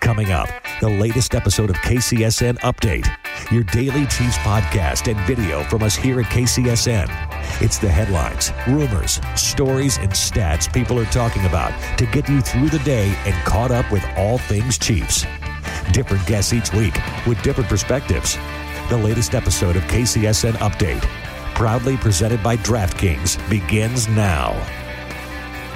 Coming up, the latest episode of KCSN Update, your daily Chiefs podcast and video from us here at KCSN. It's the headlines, rumors, stories, and stats people are talking about to get you through the day and caught up with all things Chiefs. Different guests each week with different perspectives. The latest episode of KCSN Update, proudly presented by DraftKings, begins now.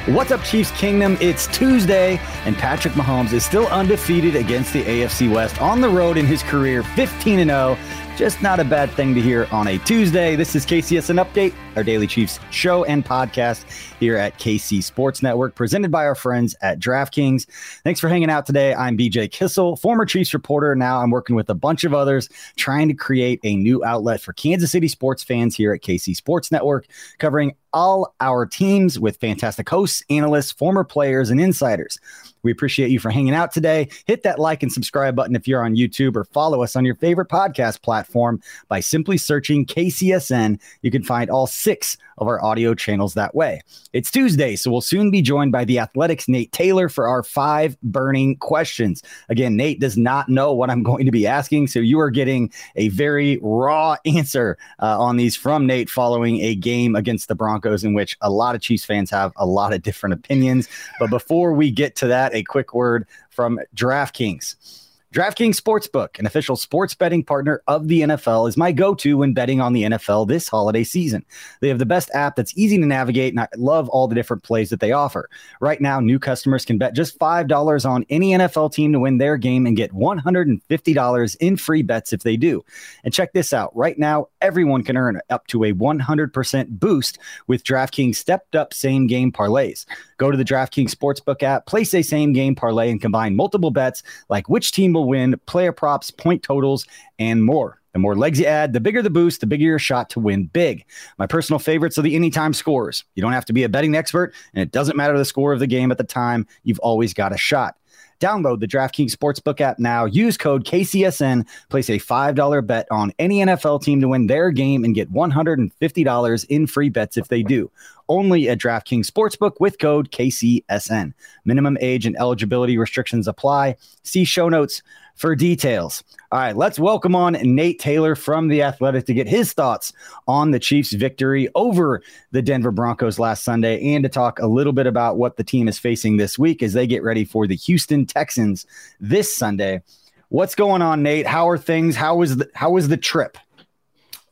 What's up, Chiefs Kingdom? It's Tuesday, and Patrick Mahomes is still undefeated against the AFC West on the road in his career, 15 0. Just not a bad thing to hear on a Tuesday. This is KCSN Update, our daily Chiefs show and podcast here at KC Sports Network, presented by our friends at DraftKings. Thanks for hanging out today. I'm BJ Kissel, former Chiefs reporter. Now I'm working with a bunch of others trying to create a new outlet for Kansas City sports fans here at KC Sports Network, covering all our teams with fantastic hosts, analysts, former players, and insiders. We appreciate you for hanging out today. Hit that like and subscribe button if you're on YouTube or follow us on your favorite podcast platform by simply searching KCSN. You can find all six of our audio channels that way. It's Tuesday, so we'll soon be joined by the Athletics Nate Taylor for our five burning questions. Again, Nate does not know what I'm going to be asking, so you are getting a very raw answer uh, on these from Nate following a game against the Broncos in which a lot of Chiefs fans have a lot of different opinions. But before we get to that, a quick word from DraftKings. DraftKings Sportsbook, an official sports betting partner of the NFL, is my go to when betting on the NFL this holiday season. They have the best app that's easy to navigate, and I love all the different plays that they offer. Right now, new customers can bet just $5 on any NFL team to win their game and get $150 in free bets if they do. And check this out right now, everyone can earn up to a 100% boost with DraftKings stepped up same game parlays. Go to the DraftKings Sportsbook app, place a same game parlay, and combine multiple bets like which team will win, player props, point totals, and more. The more legs you add, the bigger the boost, the bigger your shot to win big. My personal favorites are the anytime scores. You don't have to be a betting expert, and it doesn't matter the score of the game at the time. You've always got a shot. Download the DraftKings Sportsbook app now. Use code KCSN. Place a $5 bet on any NFL team to win their game and get $150 in free bets if they do. Only at DraftKings Sportsbook with code KCSN. Minimum age and eligibility restrictions apply. See show notes for details. All right, let's welcome on Nate Taylor from The Athletic to get his thoughts on the Chiefs' victory over the Denver Broncos last Sunday and to talk a little bit about what the team is facing this week as they get ready for the Houston Texans this Sunday. What's going on, Nate? How are things? How was the how was the trip?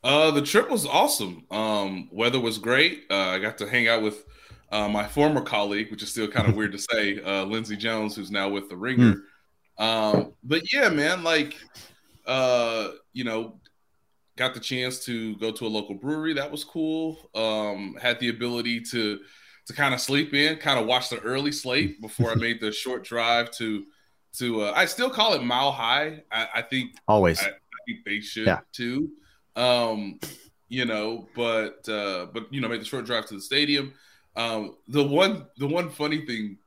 Uh, the trip was awesome. Um, weather was great. Uh, I got to hang out with uh, my former colleague, which is still kind of weird to say, uh, Lindsay Jones, who's now with the Ringer. Mm. Um, but yeah, man, like, uh, you know, got the chance to go to a local brewery. That was cool. Um, had the ability to to kind of sleep in, kind of watch the early slate before I made the short drive to to. Uh, I still call it Mile High. I, I think always. I, I think they should yeah. too. Um, you know, but uh, but you know, made the short drive to the stadium. Um, the one the one funny thing,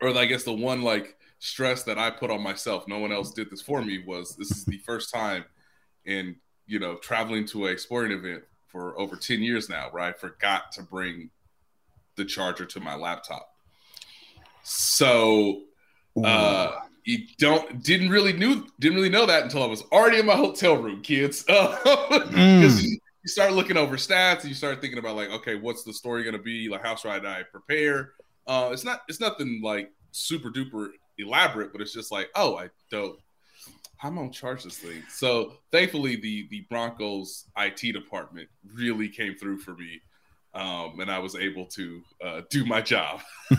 or I guess the one like stress that I put on myself, no one else did this for me, was this is the first time in you know traveling to a sporting event for over 10 years now where I forgot to bring the charger to my laptop. So uh, you don't didn't really knew didn't really know that until I was already in my hotel room, kids. Uh, mm. you, you start looking over stats and you start thinking about like, okay, what's the story going to be? Like, how should I prepare? Uh, it's not it's nothing like super duper elaborate, but it's just like, oh, I don't. I'm gonna charge this thing. So thankfully, the the Broncos IT department really came through for me um, and I was able to uh, do my job. I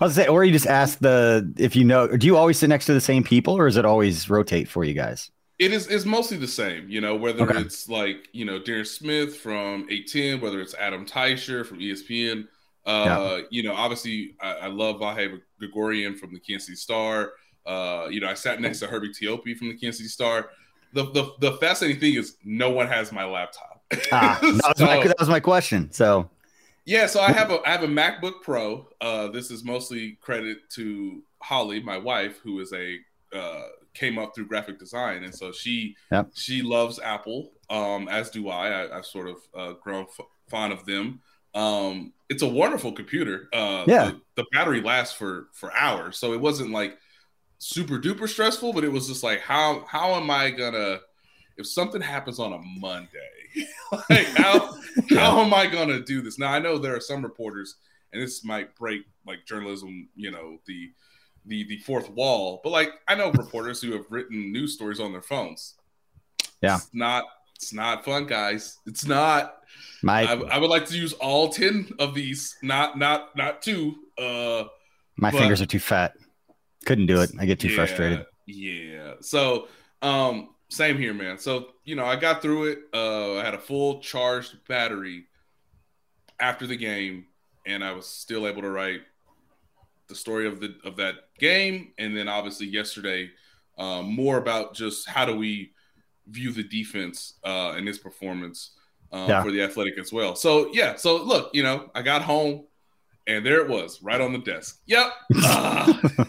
was say, or you just ask the if you know. Do you always sit next to the same people, or is it always rotate for you guys? It is is mostly the same, you know. Whether okay. it's like you know Darren Smith from eight ten, whether it's Adam Teicher from ESPN. Uh, yeah. You know, obviously, I, I love Vahe Gregorian from the Kansas City Star. Uh, you know, I sat next to Herbie Teope from the Kansas City Star. The, the the fascinating thing is no one has my laptop ah, that, was so, my, that was my question. So yeah, so I have a I have a MacBook Pro. Uh, this is mostly credit to Holly, my wife, who is a uh, came up through graphic design, and so she yep. she loves Apple, um, as do I. I have sort of uh, grown f- fond of them. Um, it's a wonderful computer. Uh, yeah, the, the, battery lasts for for hours, so it wasn't like super duper stressful, but it was just like how how am I gonna if something happens on a Monday? like how how am I gonna do this? Now I know there are some reporters, and this might break like journalism, you know, the the the fourth wall. But like I know reporters who have written news stories on their phones. Yeah, it's not it's not fun, guys. It's not. My I, I would like to use all ten of these, not not not two. Uh, my but, fingers are too fat. Couldn't do it. I get too yeah, frustrated. Yeah. So um same here, man. So you know, I got through it. Uh, I had a full charged battery after the game, and I was still able to write the story of the of that game, and then obviously yesterday, uh, more about just how do we view the defense uh, and its performance uh, yeah. for the athletic as well. So yeah, so look, you know, I got home, and there it was, right on the desk. Yep.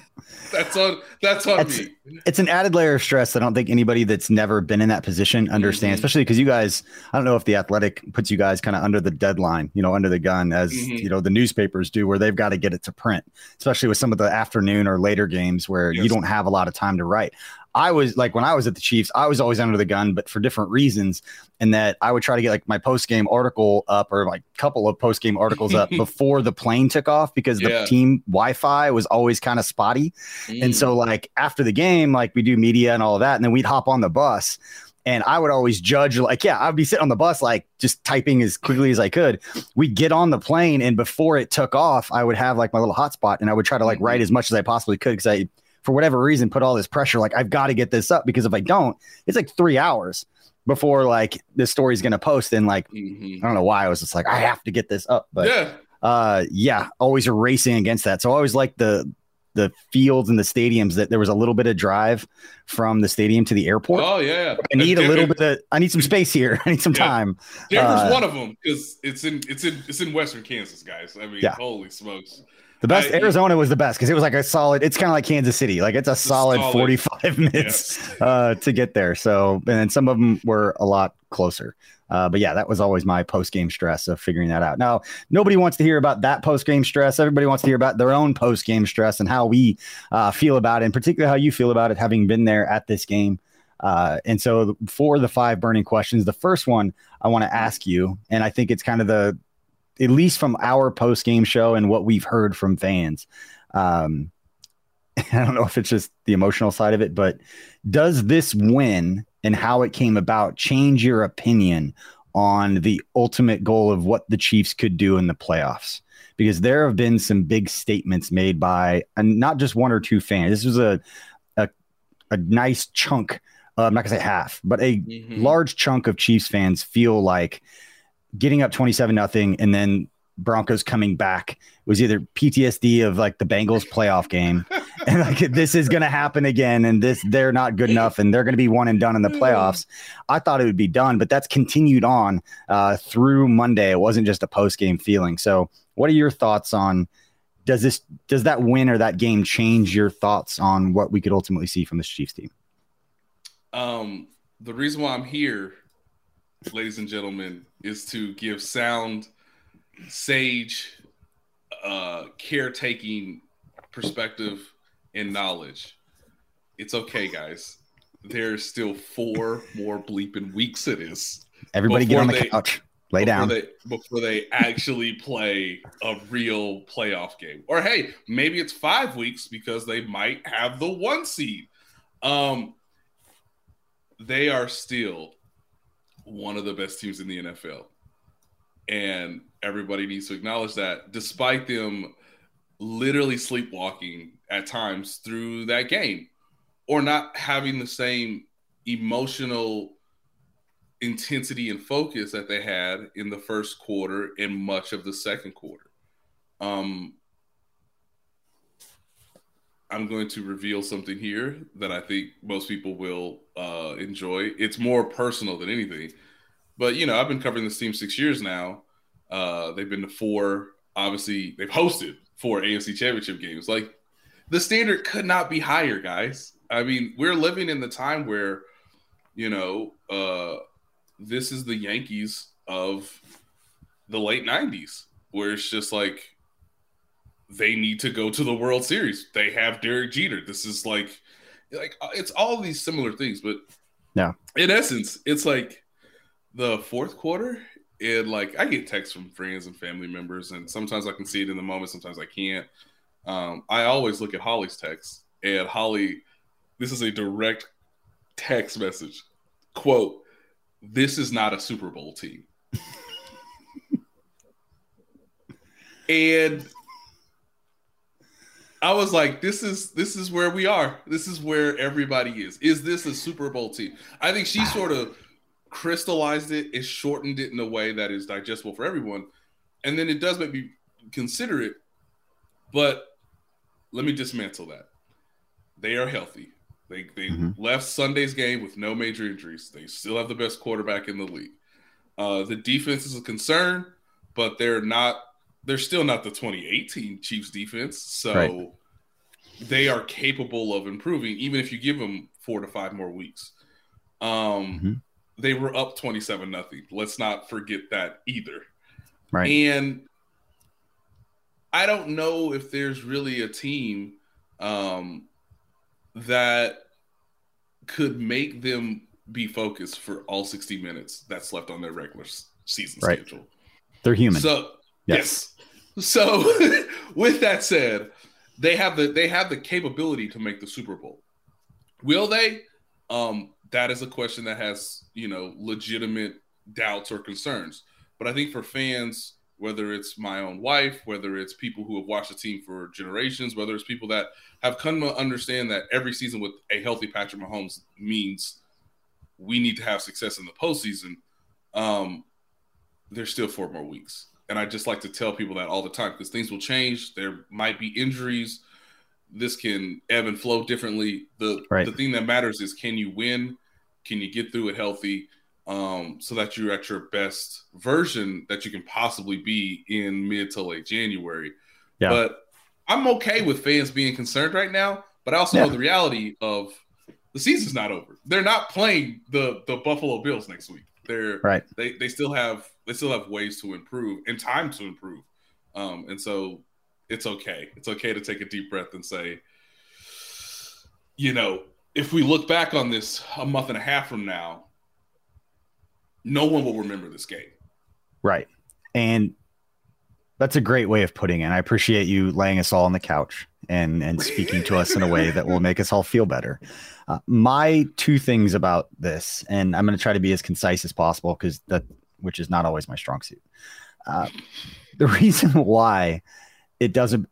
that's on that's on me. It's an added layer of stress. I don't think anybody that's never been in that position understands, mm-hmm. especially because you guys, I don't know if the athletic puts you guys kind of under the deadline, you know, under the gun as mm-hmm. you know the newspapers do, where they've got to get it to print, especially with some of the afternoon or later games where yes. you don't have a lot of time to write. I was like when I was at the Chiefs, I was always under the gun, but for different reasons. And that I would try to get like my post game article up or like a couple of post game articles up before the plane took off because yeah. the team Wi Fi was always kind of spotty. Mm. And so, mm. like after the game, like we do media and all of that, and then we'd hop on the bus. And I would always judge, like, yeah, I'd be sitting on the bus, like just typing as quickly as I could. We'd get on the plane, and before it took off, I would have like my little hotspot, and I would try to like mm-hmm. write as much as I possibly could because I for whatever reason put all this pressure like I've got to get this up because if I don't, it's like 3 hours before like this story's going to post and like mm-hmm. I don't know why I was just like I have to get this up but yeah. uh yeah, always racing against that. So I always like the the fields and the stadiums that there was a little bit of drive from the stadium to the airport. Oh yeah, I need a little bit of I need some space here. I need some yeah. time. Denver's uh, one of them because it's in it's in it's in Western Kansas, guys. I mean, yeah. holy smokes. The best I, Arizona was the best because it was like a solid. It's kind of like Kansas City, like it's a solid, solid. forty-five minutes yes. uh, to get there. So, and then some of them were a lot closer. Uh, but yeah, that was always my post game stress of figuring that out. Now, nobody wants to hear about that post game stress. Everybody wants to hear about their own post game stress and how we uh, feel about it, and particularly how you feel about it, having been there at this game. Uh, and so, for the five burning questions, the first one I want to ask you, and I think it's kind of the at least from our post game show and what we've heard from fans. Um, I don't know if it's just the emotional side of it, but does this win and how it came about change your opinion on the ultimate goal of what the Chiefs could do in the playoffs? Because there have been some big statements made by and not just one or two fans. This was a a, a nice chunk. Uh, I'm not gonna say half, but a mm-hmm. large chunk of Chiefs fans feel like getting up 27 nothing and then Broncos coming back was either PTSD of like the Bengals playoff game and like this is going to happen again and this they're not good enough and they're going to be one and done in the playoffs. I thought it would be done, but that's continued on uh, through Monday. It wasn't just a post game feeling. So, what are your thoughts on does this does that win or that game change your thoughts on what we could ultimately see from this Chiefs team? Um, the reason why I'm here ladies and gentlemen, is to give sound, sage, uh, caretaking perspective and knowledge. It's okay, guys. There's still four more bleeping weeks it is. Everybody get on the they, couch. Lay before down. They, before they actually play a real playoff game. Or hey, maybe it's five weeks because they might have the one seed. Um, they are still one of the best teams in the NFL. And everybody needs to acknowledge that despite them literally sleepwalking at times through that game or not having the same emotional intensity and focus that they had in the first quarter and much of the second quarter. Um, I'm going to reveal something here that I think most people will uh, enjoy. It's more personal than anything, but you know, I've been covering this team six years now. Uh, they've been to four. Obviously, they've hosted four AFC Championship games. Like the standard could not be higher, guys. I mean, we're living in the time where, you know, uh, this is the Yankees of the late '90s, where it's just like they need to go to the World Series. They have Derek Jeter. This is like, like it's all these similar things, but yeah, in essence, it's like the fourth quarter. And like I get texts from friends and family members, and sometimes I can see it in the moment, sometimes I can't. Um, I always look at Holly's text, and Holly, this is a direct text message. Quote: This is not a Super Bowl team. and I was like, this is this is where we are. This is where everybody is. Is this a Super Bowl team? I think she sort of crystallized it, it shortened it in a way that is digestible for everyone. And then it does make me consider it. But let me dismantle that. They are healthy. They they mm-hmm. left Sunday's game with no major injuries. They still have the best quarterback in the league. Uh, the defense is a concern, but they're not they're still not the 2018 Chiefs defense. So right. they are capable of improving, even if you give them four to five more weeks. Um, mm-hmm. They were up 27 nothing. Let's not forget that either. Right. And I don't know if there's really a team um, that could make them be focused for all 60 minutes that's left on their regular season right. schedule. They're human. So Yes. So with that said, they have the they have the capability to make the Super Bowl. Will they? Um, that is a question that has, you know, legitimate doubts or concerns. But I think for fans, whether it's my own wife, whether it's people who have watched the team for generations, whether it's people that have come to understand that every season with a healthy Patrick Mahomes means we need to have success in the postseason, um, there's still four more weeks. And I just like to tell people that all the time because things will change. There might be injuries. This can ebb and flow differently. The right. the thing that matters is can you win? Can you get through it healthy? Um, so that you're at your best version that you can possibly be in mid to late January. Yeah. But I'm okay with fans being concerned right now. But I also yeah. know the reality of the season's not over. They're not playing the the Buffalo Bills next week. They're right. They they still have they still have ways to improve and time to improve. Um, and so it's okay. It's okay to take a deep breath and say, you know, if we look back on this a month and a half from now, no one will remember this game. Right. And that's a great way of putting it. And I appreciate you laying us all on the couch and and speaking to us in a way that will make us all feel better. Uh, my two things about this, and I'm going to try to be as concise as possible because that which is not always my strong suit. Uh, the reason why it doesn't,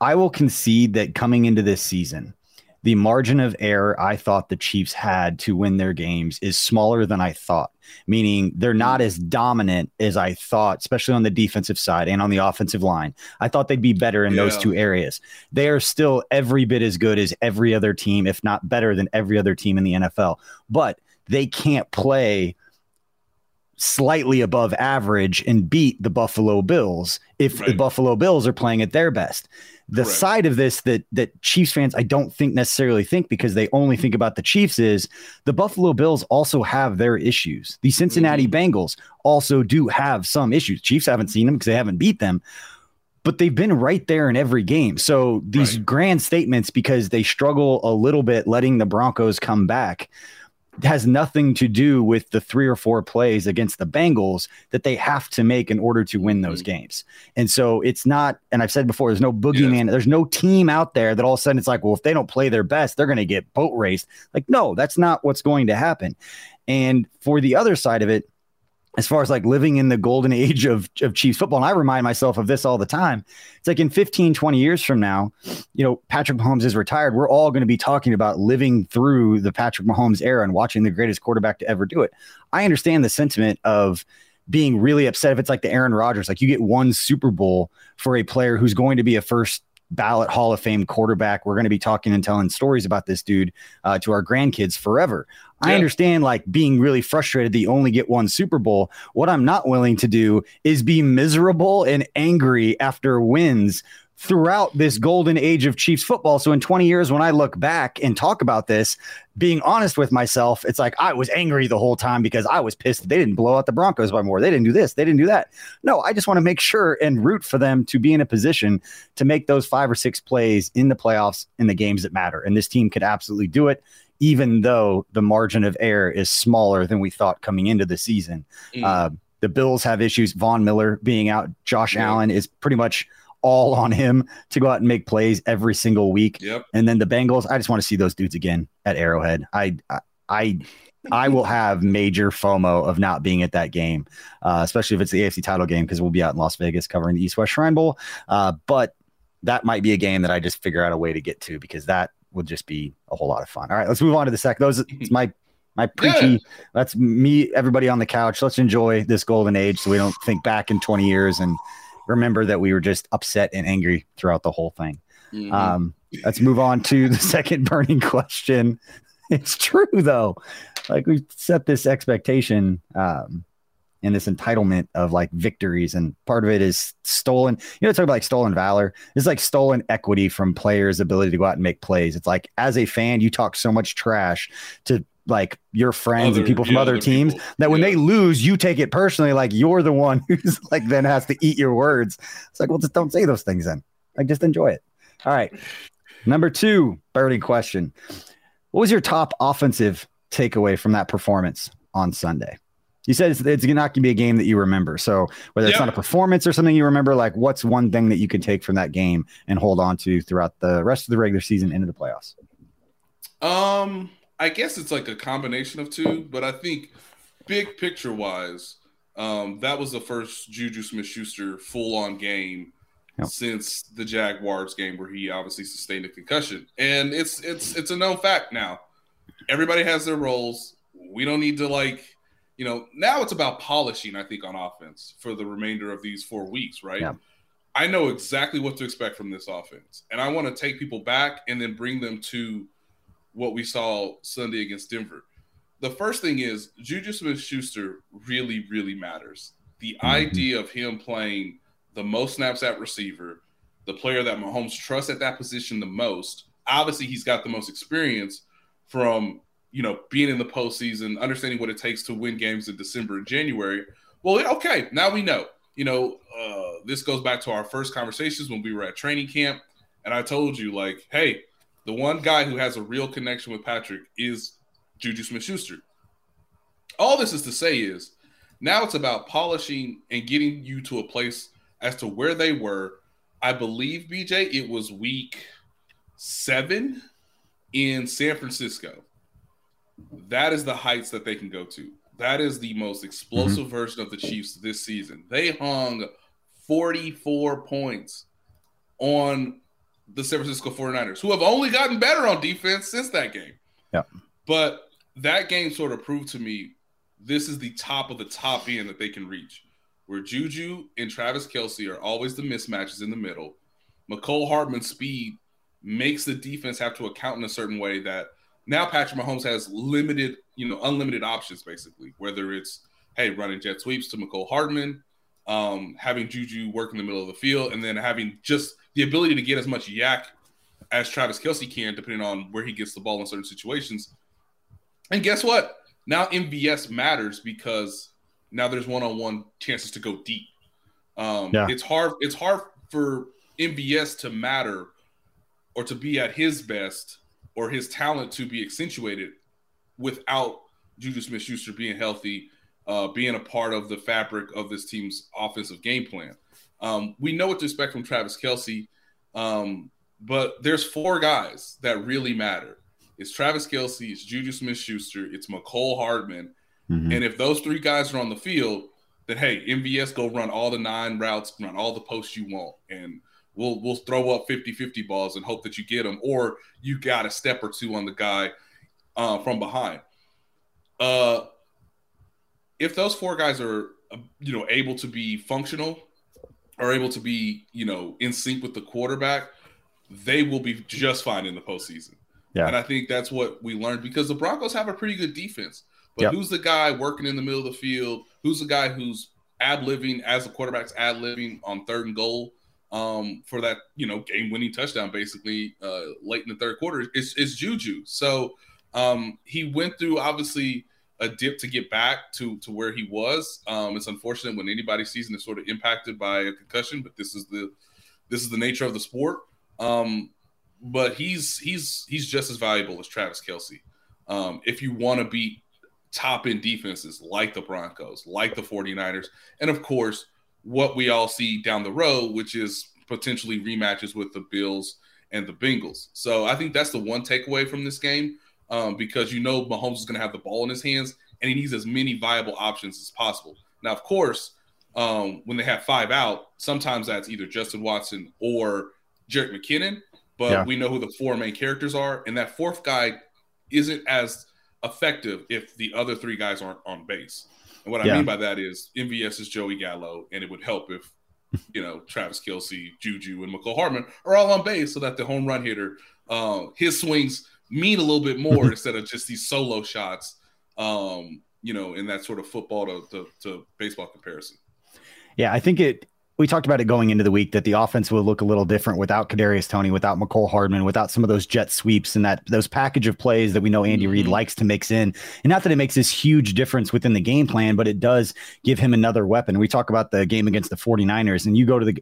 I will concede that coming into this season, the margin of error I thought the Chiefs had to win their games is smaller than I thought, meaning they're not mm. as dominant as I thought, especially on the defensive side and on the offensive line. I thought they'd be better in yeah. those two areas. They are still every bit as good as every other team, if not better than every other team in the NFL, but they can't play slightly above average and beat the Buffalo Bills if right. the Buffalo Bills are playing at their best. The Correct. side of this that that Chiefs fans I don't think necessarily think because they only think about the Chiefs is the Buffalo Bills also have their issues. The Cincinnati mm-hmm. Bengals also do have some issues. Chiefs haven't seen them because they haven't beat them. but they've been right there in every game. So these right. grand statements, because they struggle a little bit letting the Broncos come back, has nothing to do with the three or four plays against the Bengals that they have to make in order to win those mm-hmm. games. And so it's not, and I've said before, there's no boogeyman. There's no team out there that all of a sudden it's like, well, if they don't play their best, they're going to get boat raced. Like, no, that's not what's going to happen. And for the other side of it, as far as like living in the golden age of, of Chiefs football. And I remind myself of this all the time. It's like in 15, 20 years from now, you know, Patrick Mahomes is retired. We're all going to be talking about living through the Patrick Mahomes era and watching the greatest quarterback to ever do it. I understand the sentiment of being really upset if it's like the Aaron Rodgers, like you get one Super Bowl for a player who's going to be a first ballot Hall of Fame quarterback. We're going to be talking and telling stories about this dude uh, to our grandkids forever. Yeah. I understand like being really frustrated that you only get one Super Bowl. What I'm not willing to do is be miserable and angry after wins throughout this golden age of Chiefs football. So in 20 years, when I look back and talk about this, being honest with myself, it's like I was angry the whole time because I was pissed they didn't blow out the Broncos by more. They didn't do this, they didn't do that. No, I just want to make sure and root for them to be in a position to make those five or six plays in the playoffs in the games that matter. And this team could absolutely do it. Even though the margin of error is smaller than we thought coming into the season, mm. uh, the Bills have issues. Von Miller being out, Josh yeah. Allen is pretty much all on him to go out and make plays every single week. Yep. And then the Bengals, I just want to see those dudes again at Arrowhead. I I I will have major FOMO of not being at that game, uh, especially if it's the AFC title game because we'll be out in Las Vegas covering the East West Shrine Bowl. Uh, but that might be a game that I just figure out a way to get to because that would just be a whole lot of fun. All right, let's move on to the second. Those it's my my preachy. Yeah. That's me, everybody on the couch. Let's enjoy this golden age so we don't think back in 20 years and remember that we were just upset and angry throughout the whole thing. Mm-hmm. Um, let's move on to the second burning question. It's true though. Like we set this expectation um, and this entitlement of like victories, and part of it is stolen. You know, talk about like stolen valor. It's like stolen equity from players' ability to go out and make plays. It's like as a fan, you talk so much trash to like your friends other, and people from yeah, other, other, teams people. that when yeah. they lose, you take it personally. Like you're the one who's like then has to eat your words. It's like, well, just don't say those things then. Like just enjoy it. All right. Number two, burning question. What was your top offensive takeaway from that performance on Sunday? You said it's, it's not going to be a game that you remember. So whether it's not a performance or something you remember, like what's one thing that you can take from that game and hold on to throughout the rest of the regular season into the playoffs? Um, I guess it's like a combination of two, but I think big picture wise, um, that was the first Juju Smith Schuster full on game yep. since the Jaguars game where he obviously sustained a concussion. And it's it's it's a known fact now. Everybody has their roles. We don't need to like, you know, now it's about polishing, I think, on offense for the remainder of these four weeks, right? Yep. I know exactly what to expect from this offense. And I want to take people back and then bring them to what we saw Sunday against Denver. The first thing is Juju Smith Schuster really, really matters. The mm-hmm. idea of him playing the most snaps at receiver, the player that Mahomes trusts at that position the most. Obviously, he's got the most experience from you know being in the postseason, understanding what it takes to win games in December and January. Well, okay, now we know. You know, uh, this goes back to our first conversations when we were at training camp, and I told you like, hey, the one guy who has a real connection with Patrick is Juju Smith Schuster. All this is to say is now it's about polishing and getting you to a place as to where they were. I believe, BJ, it was week seven in San Francisco. That is the heights that they can go to. That is the most explosive mm-hmm. version of the Chiefs this season. They hung 44 points on the San Francisco 49ers, who have only gotten better on defense since that game. Yeah. But that game sort of proved to me this is the top of the top end that they can reach, where Juju and Travis Kelce are always the mismatches in the middle. Mecole Hardman's speed makes the defense have to account in a certain way that now Patrick Mahomes has limited, you know, unlimited options basically, whether it's, hey, running jet sweeps to Mecole Hardman, um, having Juju work in the middle of the field, and then having just the ability to get as much YAC as Travis Kelce can, depending on where he gets the ball in certain situations. And guess what? Now MVS matters because now there's one-on-one chances to go deep. Um, yeah. It's hard. It's hard for MVS to matter or to be at his best or his talent to be accentuated without Juju Smith Schuster being healthy, uh, being a part of the fabric of this team's offensive game plan. Um, we know what to expect from Travis Kelce, um, but there's four guys that really matter. It's Travis Kelce, it's Juju Smith Schuster, it's Mecole Hardman. Mm-hmm. And if those three guys are on the field, then hey, MVS go run all the nine routes, run all the posts you want. And we'll we'll throw up 50-50 balls and hope that you get them, or you got a step or two on the guy uh, from behind. Uh, if those four guys are you know able to be functional, are able to be you know in sync with the quarterback, they will be just fine in the postseason. Yeah. And I think that's what we learned because the Broncos have a pretty good defense. But yep. who's the guy working in the middle of the field? Who's the guy who's ad living as the quarterback's ad living on third and goal um, for that, you know, game winning touchdown basically uh, late in the third quarter? It's, it's Juju. So um, he went through obviously a dip to get back to to where he was. Um, it's unfortunate when anybody's season is sort of impacted by a concussion, but this is the this is the nature of the sport. Um, but he's he's he's just as valuable as Travis Kelce. Um, if you want to beat top end defenses like the Broncos, like the 49ers, and of course, what we all see down the road, which is potentially rematches with the Bills and the Bengals. So I think that's the one takeaway from this game um, because you know Mahomes is going to have the ball in his hands and he needs as many viable options as possible. Now, of course, um, when they have five out, sometimes that's either Justin Watson or Jerick McKinnon, but yeah. we know who the four main characters are, and that fourth guy isn't as effective if the other three guys aren't on base. And what I mean by that is MVS is Joey Gallo, and it would help if you know Travis Kelce, Juju, and Mecole Hardman are all on base so that the home run hitter, uh, his swings mean a little bit more instead of just these solo shots. Um, you know, in that sort of football to, to, to baseball comparison. Yeah, I think it we talked about it going into the week that the offense will look a little different without Kadarius Toney, without Mecole Hardman, without some of those jet sweeps and that those package of plays that we know Andy mm-hmm. Reid likes to mix in. And not that it makes this huge difference within the game plan, but it does give him another weapon. We talk about the game against the 49ers and you go to the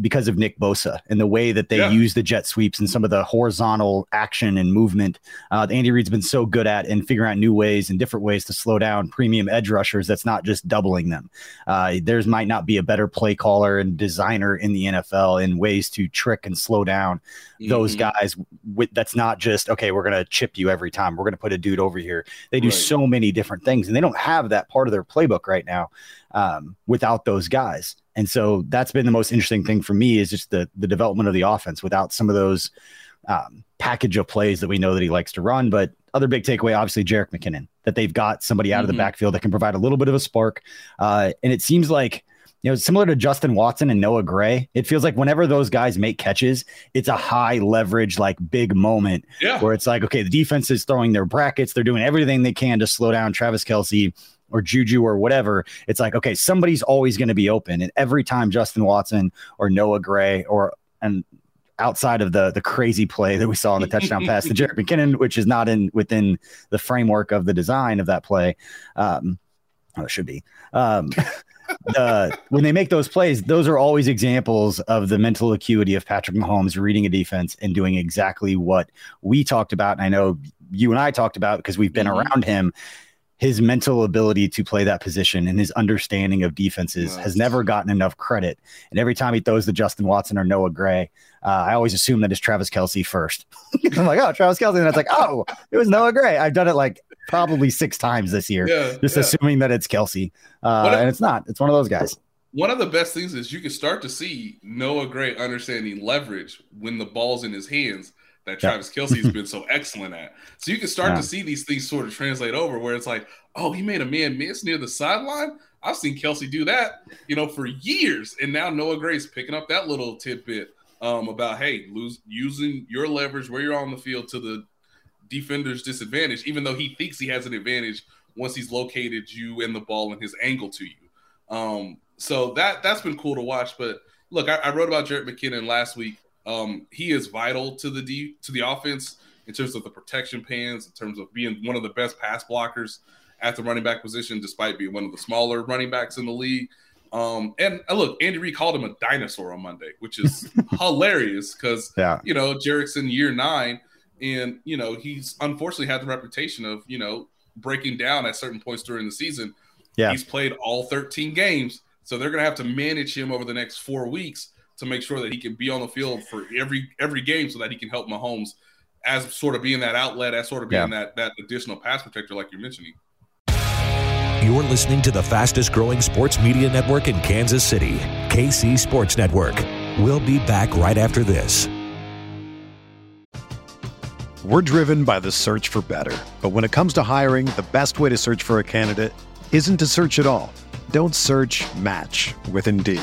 because of Nick Bosa and the way that they yeah. use the jet sweeps and some of the horizontal action and movement. Uh, Andy Reid's been so good at and figuring out new ways and different ways to slow down premium edge rushers. That's not just doubling them. Uh, there's might not be a better play caller and designer in the NFL in ways to trick and slow down mm-hmm. those guys. With that's not just okay. We're gonna chip you every time. We're gonna put a dude over here. They do right. so many different things, and they don't have that part of their playbook right now um, without those guys. And so that's been the most interesting thing for me is just the the development of the offense without some of those um, package of plays that we know that he likes to run. But other big takeaway, obviously, Jerick McKinnon, that they've got somebody out mm-hmm. of the mm-hmm. backfield that can provide a little bit of a spark. Uh, and it seems like you know, similar to Justin Watson and Noah Gray, it feels like whenever those guys make catches, it's a high leverage, like big moment yeah. where it's like, okay, the defense is throwing their brackets, they're doing everything they can to slow down Travis Kelce or Juju or whatever, it's like, okay, somebody's always going to be open. And every time Justin Watson or Noah Gray or, and outside of the the crazy play that we saw in the touchdown pass to Jerick McKinnon, which is not in within the framework of the design of that play. Um, oh, it should be. Um, the, when they make those plays, those are always examples of the mental acuity of Patrick Mahomes reading a defense and doing exactly what we talked about. And I know you and I talked about because we've been mm-hmm. around him his mental ability to play that position and his understanding of defenses nice. has never gotten enough credit. And every time he throws to Justin Watson or Noah Gray, uh, I always assume that it's Travis Kelce first. I'm like, oh, Travis Kelce. And it's like, oh, it was Noah Gray. I've done it like probably six times this year, yeah, just yeah. assuming that it's Kelce. Uh, if, and it's not. It's one of those guys. One of the best things is you can start to see Noah Gray understanding leverage when the ball's in his hands that Travis. Kelce's been so excellent at. So you can start to see these things sort of translate over where it's like, oh, he made a man miss near the sideline. I've seen Kelce do that, you know, for years. And now Noah Gray's picking up that little tidbit um, about, hey, lose using your leverage where you're on the field to the defender's disadvantage, even though he thinks he has an advantage once he's located you and the ball and his angle to you. Um, so that that's been cool to watch. But look, I, I wrote about Jerick McKinnon last week um, he is vital to the D, to the offense in terms of the protection pans, in terms of being one of the best pass blockers at the running back position, despite being one of the smaller running backs in the league. Um, and uh, look, Andy Reid called him a dinosaur on Monday, which is hilarious because Yeah. you know Jerick's in year nine, and you know he's unfortunately had the reputation of you know breaking down at certain points during the season. Yeah. He's played all 13 games, so they're gonna have to manage him over the next four weeks to make sure that he can be on the field for every every game, so that he can help Mahomes as sort of being that outlet, as sort of being that that additional pass protector, like you're mentioning. You're listening to the fastest growing sports media network in Kansas City, KC Sports Network. We'll be back right after this. We're driven by the search for better. But when it comes to hiring, the best way to search for a candidate isn't to search at all. Don't search match with Indeed.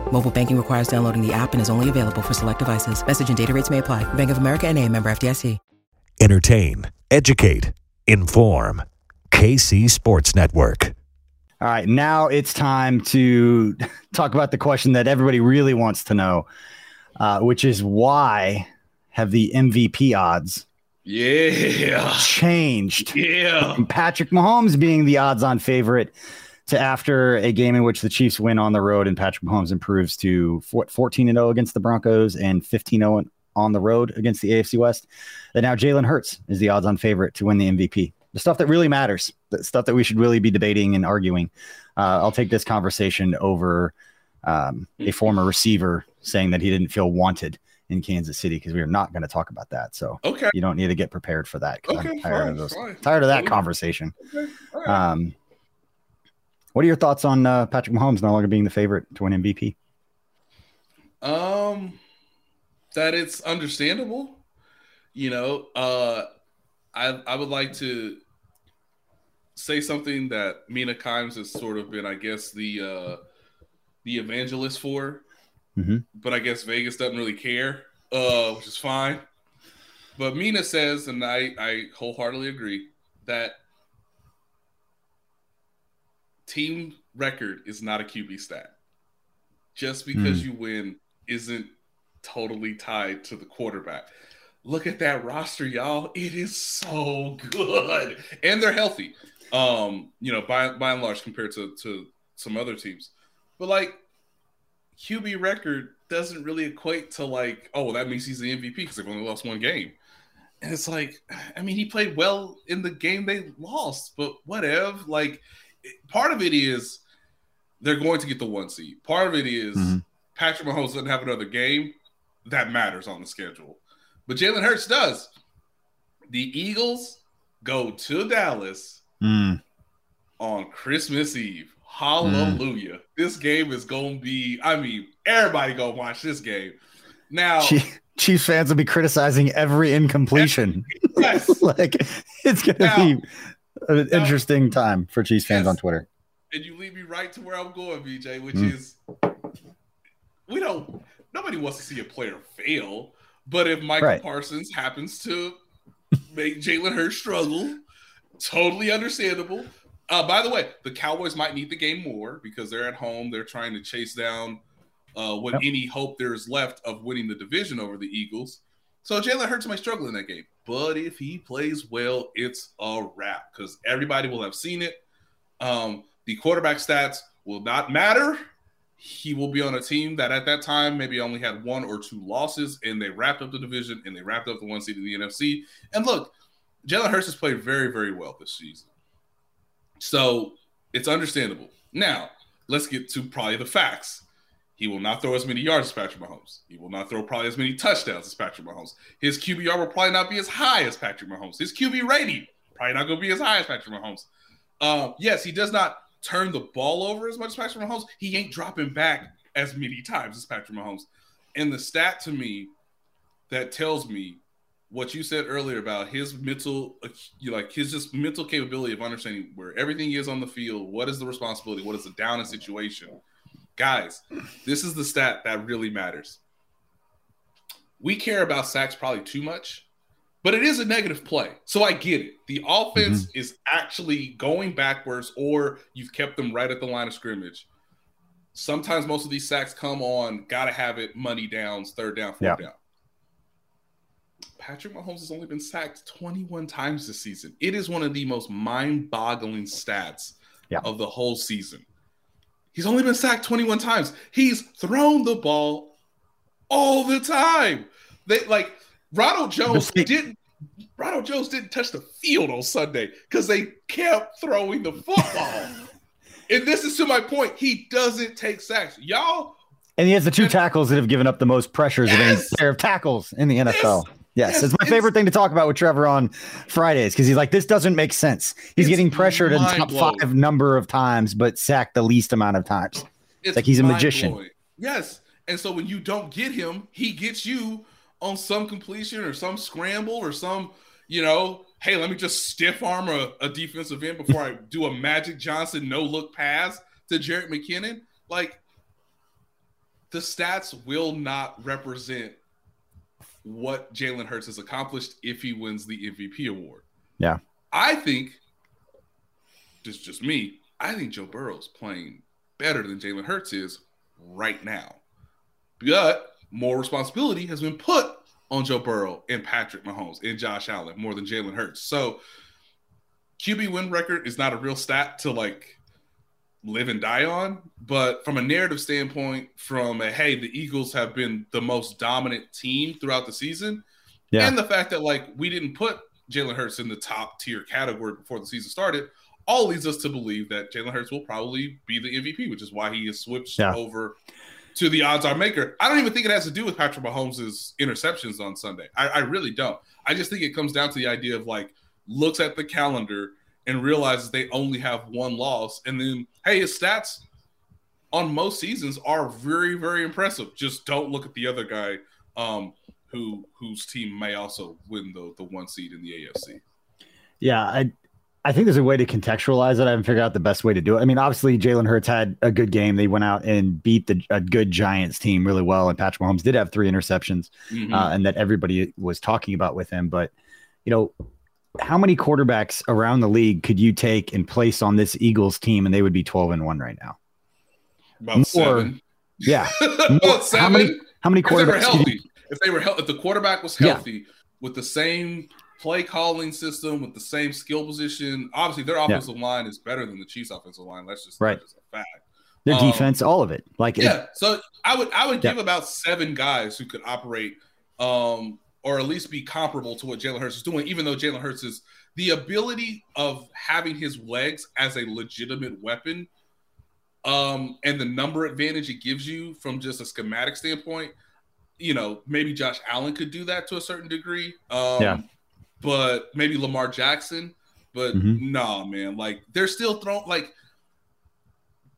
Mobile banking requires downloading the app and is only available for select devices. Message and data rates may apply. Bank of America and a member FDIC. Entertain, educate, inform. KC Sports Network. All right, now it's time to talk about the question that everybody really wants to know, uh, which is why have the MVP odds Yeah, changed yeah. from Patrick Mahomes being the odds-on favorite to after a game in which the Chiefs win on the road and Patrick Mahomes improves to what 14 and 0 against the Broncos and 15 0 on the road against the AFC West. That now Jalen Hurts is the odds-on favorite to win the MVP. The stuff that really matters, the stuff that we should really be debating and arguing. Uh, I'll take this conversation over um, a former receiver saying that he didn't feel wanted in Kansas City because we are not going to talk about that. So Okay. you don't need to get prepared for that. Okay, I'm tired fine, of those, fine. tired of that Okay. conversation. okay. Right. Um, what are your thoughts on uh, Patrick Mahomes no longer being the favorite to win MVP? Um, that it's understandable. You know, uh, I I would like to say something that Mina Kimes has sort of been, I guess, the uh, the evangelist for, Mhm. but I guess Vegas doesn't really care, uh, which is fine. But Mina says, and I I wholeheartedly agree that team record is not a QB stat. Just because you win isn't totally tied to the quarterback. Look at that roster, y'all. It is so good. And they're healthy. Um, you know, by by and large compared to to some other teams. But like QB record doesn't really equate to like, oh, well, that means he's the MVP because they've only lost one game. And it's like, I mean, he played well in the game they lost, but whatever. Like, part of it is they're going to get the one seed. Part of it is Mhm. Patrick Mahomes doesn't have another game that matters on the schedule, but Jalen Hurts does. The Eagles go to Dallas Mm, on Christmas Eve. Hallelujah. This game is going to be, I mean, everybody going to watch this game. Now, Chiefs fans will be criticizing every incompletion. yes, like it's going to Now- be an now- interesting time for Chiefs fans Yes. on Twitter. and you lead me right to where I'm going, BJ, which Mm. is we don't nobody wants to see a player fail, but if Micah Right. Parsons happens to make Jalen Hurts struggle, totally understandable. Uh, by the way, the Cowboys might need the game more because they're at home. They're trying to chase down uh, what Yep. any hope there is left of winning the division over the Eagles. So Jalen Hurts might struggle in that game. But if he plays well, it's a wrap because everybody will have seen it. Um, the quarterback stats will not matter. He will be on a team that at that time maybe only had one or two losses, and they wrapped up the division and they wrapped up the one seed in the NFC. And look, Jalen Hurts has played very, very well this season. So it's understandable. Now, let's get to probably the facts. He will not throw as many yards as Patrick Mahomes. He will not throw probably as many touchdowns as Patrick Mahomes. His QBR will probably not be as high as Patrick Mahomes. His QB rating probably not going to be as high as Patrick Mahomes. Um, yes, he does not turn the ball over as much as Patrick Mahomes. He ain't dropping back as many times as Patrick Mahomes. And the stat to me that tells me what you said earlier about his mental, like his just mental capability of understanding where everything is on the field, what is the responsibility, what is the down in situation Guys, this is the stat that really matters. We care about sacks probably too much, but it is a negative play. So I get it. The offense mm-hmm. is actually going backwards, or you've kept them right at the line of scrimmage. Sometimes most of these sacks come on, gotta have it, money downs, third down, fourth yeah. down. Patrick Mahomes has only been sacked 21 times this season. It is one of the most mind boggling stats yeah. of the whole season. He's only been sacked 21 times. He's thrown the ball all the time. They like Ronald Jones didn't Ronald Jones didn't touch the field on Sunday because they kept throwing the football. and this is to my point. He doesn't take sacks. Y'all and he has the two tackles that have given up the most pressures yes. of any pair of tackles in the NFL. Yes. Yes, it's my favorite thing to talk about with Trevor on Fridays because he's like, this doesn't make sense. He's getting pressured in top blowing. five number of times, but sacked the least amount of times. It's like he's a magician. Blowing. Yes, and so when you don't get him, he gets you on some completion or some scramble or some, you know, hey, let me just stiff arm a, a defensive end before I do a Magic Johnson no look pass to Jerick McKinnon. Like the stats will not represent what Jalen Hurts has accomplished if he wins the MVP award. Yeah. I think, just just me, I think Joe Burrow's playing better than Jalen Hurts is right now. But more responsibility has been put on Joe Burrow and Patrick Mahomes and Josh Allen more than Jalen Hurts. So QB win record is not a real stat to like live and die on. But from a narrative standpoint, from a hey, the Eagles have been the most dominant team throughout the season, yeah. and the fact that like we didn't put Jalen Hurts in the top tier category before the season started, all leads us to believe that Jalen Hurts will probably be the MVP, which is why he is switched yeah. over to the odds are maker. I don't even think it has to do with Patrick Mahomes' interceptions on Sunday. I, I really don't. I just think it comes down to the idea of like looks at the calendar and realizes they only have one loss. And then, hey, his stats on most seasons are very, very impressive. Just don't look at the other guy um, who whose team may also win the the one seed in the AFC. Yeah, I I think there's a way to contextualize it. I haven't figured out the best way to do it. I mean, obviously Jalen Hurts had a good game. They went out and beat the a good Giants team really well, and Patrick Mahomes did have three interceptions, mm-hmm. uh, and that everybody was talking about with him. But you know, how many quarterbacks around the league could you take and place on this Eagles team and they would be 12 and 1 right now? About More, seven. Yeah. More, seven. How many how many quarterbacks? If they were healthy, you, if they were healthy, if the quarterback was healthy yeah. with the same play calling system, with the same skill position, obviously their offensive yeah. line is better than the Chiefs offensive line. That's just, right. That's just a fact. Their um, defense, all of it. Like yeah. It, so I would I would yeah. give about seven guys who could operate um or at least be comparable to what Jalen Hurts is doing, even though Jalen Hurts is the ability of having his legs as a legitimate weapon um, and the number advantage it gives you from just a schematic standpoint. You know, maybe Josh Allen could do that to a certain degree. Um, yeah. But maybe Lamar Jackson. But mm-hmm. no, nah, man. Like they're still throwing like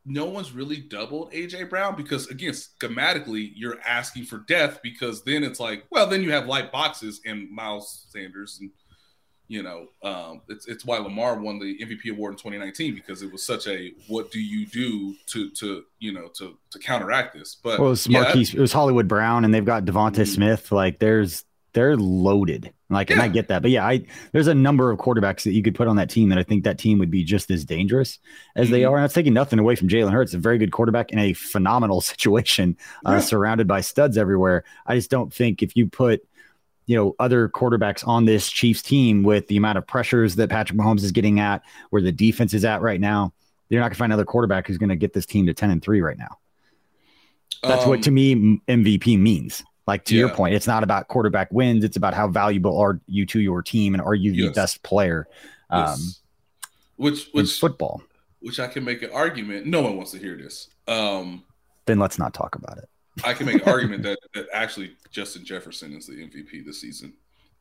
no one's really doubled AJ Brown because again, schematically, you're asking for death because then it's like, well, then you have light boxes and Miles Sanders and you know, um, it's it's why Lamar won the MVP award in 2019 because it was such a what do you do to to you know to to counteract this? But well, it was Marquise, yeah, it was Hollywood Brown, and they've got Devonta mm-hmm. Smith. Like, there's they're loaded. Like, yeah. and I get that, but yeah, I there's a number of quarterbacks that you could put on that team that I think that team would be just as dangerous as mm-hmm. they are. And that's taking nothing away from Jalen Hurts, a very good quarterback in a phenomenal situation, uh, surrounded by studs everywhere. I just don't think if you put you know other quarterbacks on this Chiefs team with the amount of pressures that Patrick Mahomes is getting at, where the defense is at right now. You're not going to find another quarterback who's going to get this team to ten and three right now. That's um, what to me MVP means. Like to yeah. your point, it's not about quarterback wins; it's about how valuable are you to your team, and are you the best player? Um, yes. Which which football? Which I can make an argument. No one wants to hear this. Um, then let's not talk about it. I can make an argument that, that actually Justin Jefferson is the MVP this season.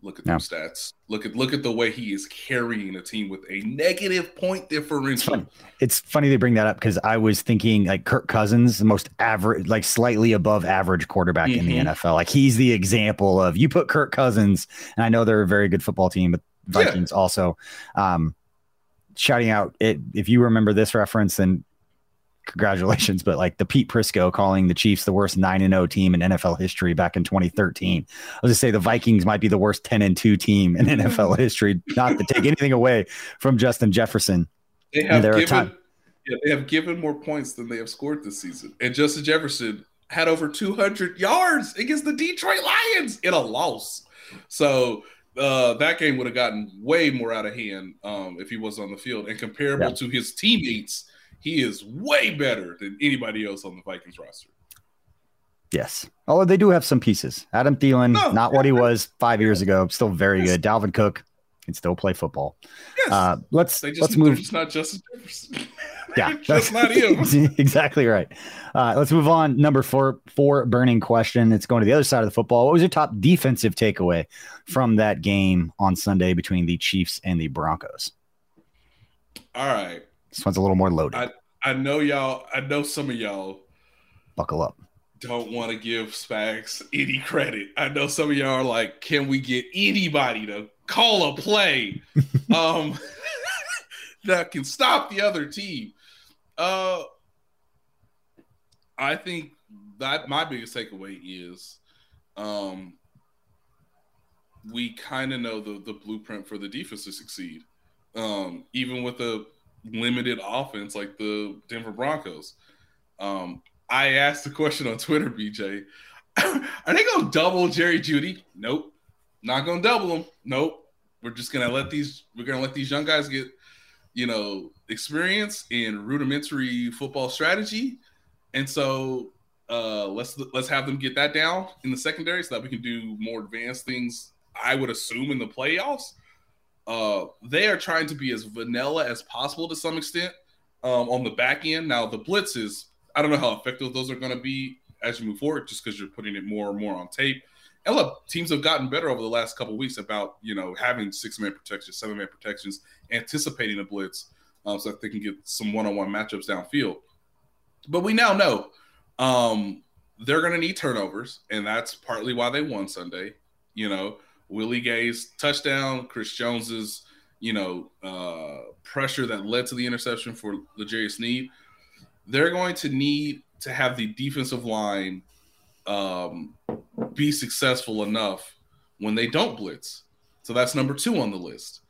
Look at yeah. those stats. Look at look at the way he is carrying a team with a negative point differential. It's funny, it's funny they bring that up because I was thinking like Kirk Cousins, the most average, like slightly above average quarterback mm-hmm. in the mm-hmm. NFL. Like he's the example of you put Kirk Cousins, and I know they're a very good football team, but Vikings yeah. also. Um, shouting out it if you remember this reference, then congratulations, but like the Pete Prisco calling the Chiefs the worst 9 and 0 team in NFL history back in 2013. I was just say the Vikings might be the worst 10 and 2 team in NFL history, not to take anything away from Justin Jefferson. They have given, time- yeah, they have given more points than they have scored this season. And Justin Jefferson had over 200 yards against the Detroit Lions in a loss. So uh, that game would have gotten way more out of hand um, if he was on the field and comparable yeah. to his teammates he is way better than anybody else on the Vikings roster. Yes. Oh, they do have some pieces. Adam Thielen, no, not what he was five years ago, still very yes. good. Dalvin Cook can still play football. Yes. Uh, let's just, let's move. It's not Justin Jefferson. yeah, that's not him. exactly right. Uh, let's move on. Number four, four burning question. It's going to the other side of the football. What was your top defensive takeaway from that game on Sunday between the Chiefs and the Broncos? All right. This one's a little more loaded. I, I know y'all. I know some of y'all. Buckle up. Don't want to give Spags any credit. I know some of y'all are like, can we get anybody to call a play um, that can stop the other team? Uh, I think that my biggest takeaway is um, we kind of know the the blueprint for the defense to succeed. Um, even with a limited offense like the Denver Broncos. Um, I asked the question on Twitter, BJ. Are they going to double Jerry Jeudy? Nope. Not going to double him. Nope. We're just going to let these. We're going to let these young guys get, you know, experience in rudimentary football strategy, and so uh, let's let's have them get that down in the secondary so that we can do more advanced things. I would assume in the playoffs uh, they are trying to be as vanilla as possible to some extent um, on the back end. Now, the blitzes, I don't know how effective those are going to be as you move forward, just because you're putting it more and more on tape. And look, teams have gotten better over the last couple weeks about you know having six man protections, seven man protections, anticipating a blitz, um, so that they can get some one on one matchups downfield. But we now know um, they're going to need turnovers, and that's partly why they won Sunday. You know, Willie Gay's touchdown, Chris Jones's, you know, uh, pressure that led to the interception for L'Jarius Sneed. They're going to need to have the defensive line um, be successful enough when they don't blitz. So that's number two on the list.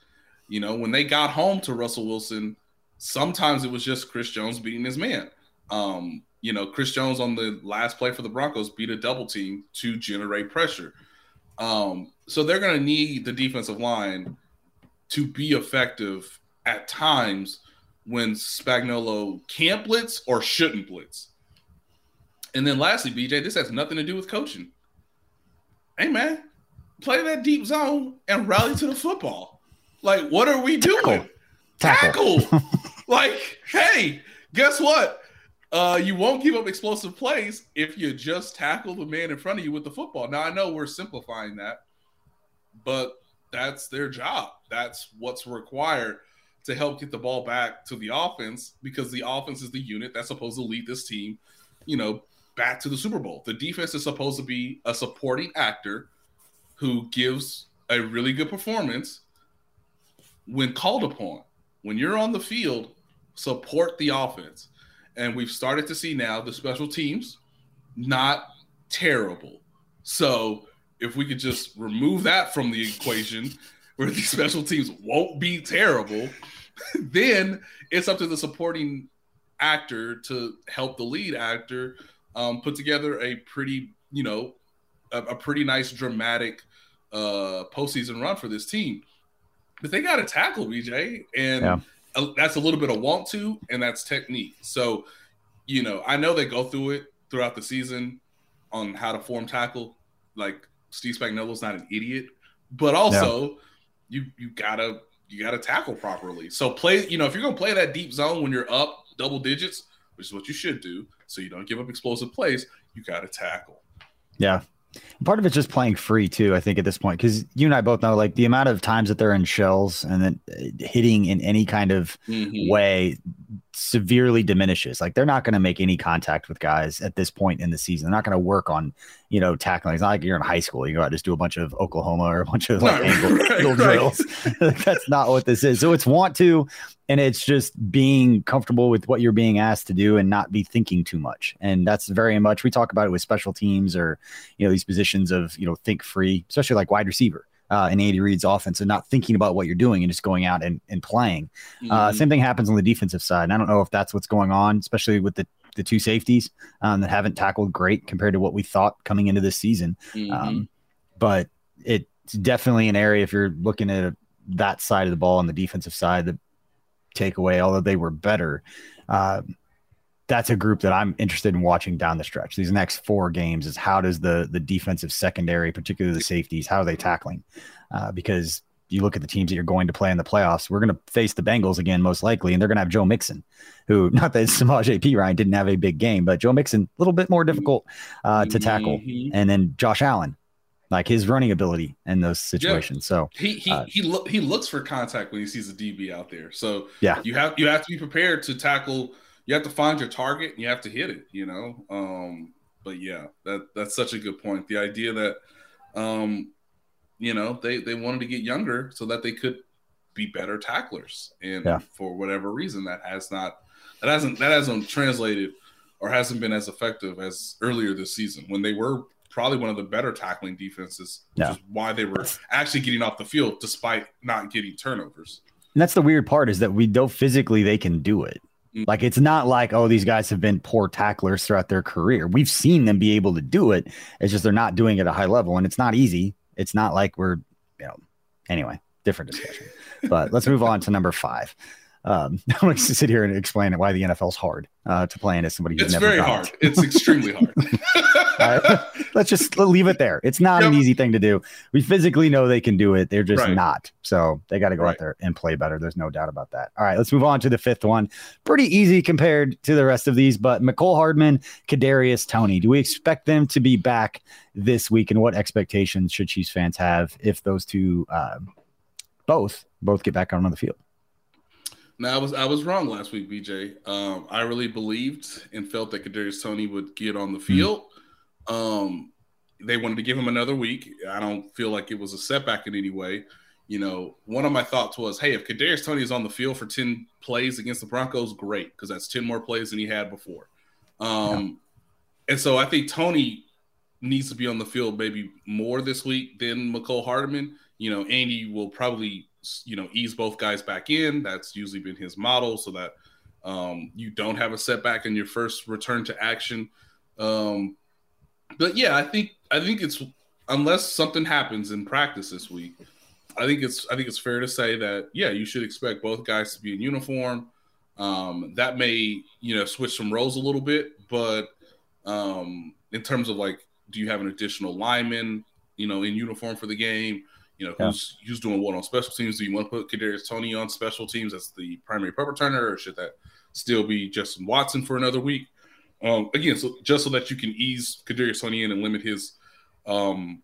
You know, when they got home to Russell Wilson, sometimes it was just Chris Jones beating his man. Um, you know, Chris Jones on the last play for the Broncos beat a double team to generate pressure. Um, so they're going to need the defensive line to be effective at times when Spagnuolo can't blitz or shouldn't blitz. And then lastly, BJ, this has nothing to do with coaching. Hey man, play that deep zone and rally to the football. Like, what are we doing? Tackle. Tackle. like, hey, guess what? Uh, you won't give up explosive plays if you just tackle the man in front of you with the football. Now I know we're simplifying that, but that's their job. That's what's required to help get the ball back to the offense because the offense is the unit that's supposed to lead this team, you know, back to the Super Bowl. The defense is supposed to be a supporting actor who gives a really good performance when called upon. When you're on the field, support the offense. And we've started to see now the special teams not terrible. So if we could just remove that from the equation where these special teams won't be terrible, then it's up to the supporting actor to help the lead actor um, put together a pretty, you know, a, a pretty nice dramatic uh, postseason run for this team. But they got to tackle BJ, and yeah. that's a little bit of want to, and that's technique. So, you know, I know they go through it throughout the season on how to form tackle. Like Steve Spagnuolo's not an idiot, but also yeah. you you gotta you gotta tackle properly. So play, you know, if you're gonna play that deep zone when you're up double digits, which is what you should do, so you don't give up explosive plays, you gotta tackle. Yeah, Part of it's just playing free too. I think at this point, because you and I both know, like the amount of times that they're in shells and then hitting in any kind of mm-hmm. way severely diminishes. Like they're not going to make any contact with guys at this point in the season. They're not going to work on, you know, tackling. It's not like you're in high school. You go out just do a bunch of Oklahoma or a bunch of like angle, right, drills. That's not what this is. So it's want to, and it's just being comfortable with what you're being asked to do and not be thinking too much. And that's very much we talk about it with special teams or you know these positions of you know think free, especially like wide receiver uh, in Andy Reid's offense and not thinking about what you're doing and just going out and, and playing. Uh, mm-hmm. Uh, same thing happens on the defensive side. And I don't know if that's what's going on, especially with the the two safeties um, that haven't tackled great compared to what we thought coming into this season. Mm-hmm. Um, but it's definitely an area if you're looking at that side of the ball on the defensive side, the takeaway, although they were better. Uh, that's a group that I'm interested in watching down the stretch. These next four games is how does the the defensive secondary, particularly the safeties, how are they tackling? Uh, because you look at the teams that you're going to play in the playoffs. We're going to face the Bengals again, most likely, and they're going to have Joe Mixon, who not that Samaje Perine didn't have a big game, but Joe Mixon a little bit more difficult uh, to tackle, mm-hmm. and then Josh Allen, like his running ability in those situations. Yeah. So he he uh, he, lo- he looks for contact when he sees a DB out there. So yeah, you have you have to be prepared to tackle you have to find your target and you have to hit it, you know. Um, but yeah, that that's such a good point. The idea that um, you know, they they wanted to get younger so that they could be better tacklers. And yeah. for whatever reason that has not that hasn't that hasn't translated or hasn't been as effective as earlier this season when they were probably one of the better tackling defenses, which yeah. is why they were actually getting off the field despite not getting turnovers. And that's the weird part is that we know physically they can do it. Like it's not like oh these guys have been poor tacklers throughout their career. We've seen them be able to do it. It's just they're not doing it at a high level, and it's not easy. It's not like we're you know anyway different discussion. But let's move on to number five. Um, I'm going to sit here and explain why the NFL is hard uh, to play in as somebody who's it's very hard. It. It's extremely hard. uh, let's just leave it there. It's not yep. an easy thing to do. We physically know they can do it. They're just right. not. So they got to go right. out there and play better. There's no doubt about that. All right, let's move on to the fifth one. Pretty easy compared to the rest of these, but Mecole Hardman, Kadarius Toney. Do we expect them to be back this week, and what expectations should Chiefs fans have if those two uh, both both get back on the field? Now I was I was wrong last week, BJ. Um, I really believed and felt that Kadarius Toney would get on the hmm. field. Mm-hmm. Um, they wanted to give him another week. I don't feel like it was a setback in any way. You know, one of my thoughts was, hey, if Kadarius Toney is on the field for ten plays against the Broncos, great, because that's ten more plays than he had before. Um, yeah. And so I think Toney needs to be on the field maybe more this week than Mecole Hardman. You know, Andy will probably you know ease both guys back in. That's usually been his model, so that um, you don't have a setback in your first return to action. Um, but yeah, I think I think it's unless something happens in practice this week, I think it's I think it's fair to say that yeah, you should expect both guys to be in uniform. Um, that may you know switch some roles a little bit, but um, in terms of like, do you have an additional lineman you know in uniform for the game? You know, who's yeah. who's doing what on special teams? Do you want to put Kadarius Toney on special teams as the primary punt returner, or should that still be Justin Watson for another week? Um, again, so just so that you can ease Kadarius Toney in and limit his um,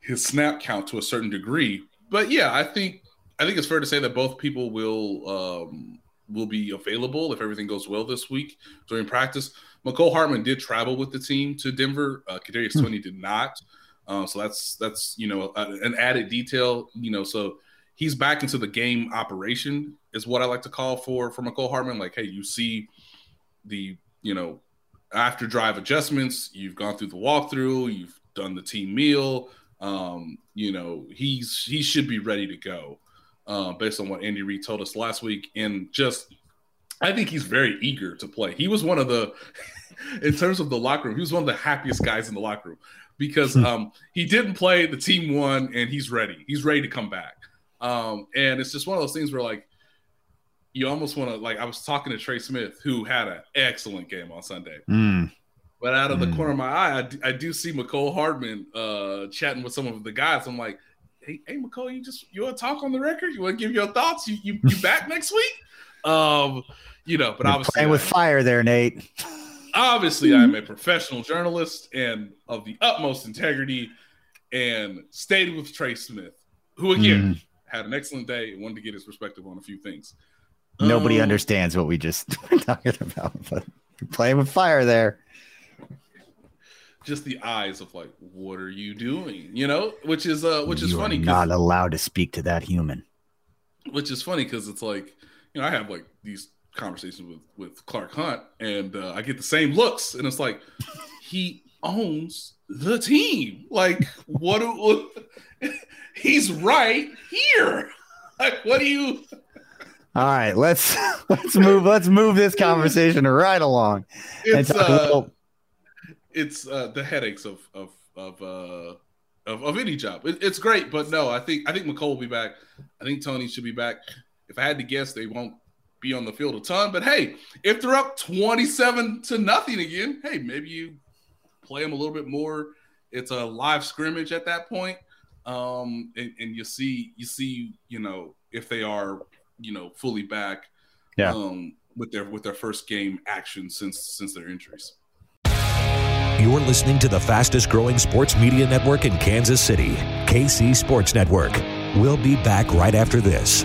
his snap count to a certain degree. But yeah, I think I think it's fair to say that both people will um, will be available if everything goes well this week during practice. Mecole Hardman did travel with the team to Denver. Uh, Kadarius hmm. Toney did not. Uh, so that's that's you know a, an added detail. You know, so he's back into the game operation is what I like to call for for Mecole Hardman. Like, hey, you see the you know after drive adjustments. You've gone through the walkthrough. You've done the team meal. Um, you know, he's he should be ready to go uh, based on what Andy Reid told us last week. And just, I think he's very eager to play. He was one of the, in terms of the locker room, he was one of the happiest guys in the locker room because Hmm. um, he didn't play. The team won, and he's ready. He's ready to come back. Um, and it's just one of those things where like you almost want to like. I was talking to Trey Smith, who had an excellent game on Sunday. Mm. But out of the Mm. corner of my eye, I do, do see Mecole Hardman uh, chatting with some of the guys. I'm like, hey, hey, Mecole, you just you want to talk on the record? You want to give your thoughts? You you, you back next week? Um, you know, but You're obviously, playing with I- fire there, Nate. Obviously, I'm a professional journalist and of the utmost integrity, and stayed with Trey Smith, who again Mm. had an excellent day and wanted to get his perspective on a few things. Nobody Um, understands what we just were talking about, but you're playing with fire there. Just the eyes of like, what are you doing? You know, which is uh, which is you funny. Not allowed to speak to that human. which is funny because it's like you know I have like these conversations with with Clark Hunt and uh, I get the same looks and it's like he owns the team. Like what, do- he's right here. Like what do you All right, let's let's move let's move this conversation right along it's uh, little. it's uh the headaches of of of uh of, of any job. It, it's great but no I think I think Mecole will be back. I think Toney should be back. If I had to guess they won't be on the field a ton but hey if they're up 27 to nothing again hey maybe you play them a little bit more it's a live scrimmage at that point um and, and you see you see you know if they are you know fully back Yeah. um with their with their first game action since since their injuries You're listening to the fastest growing sports media network in Kansas City, KC Sports Network. We'll be back right after this.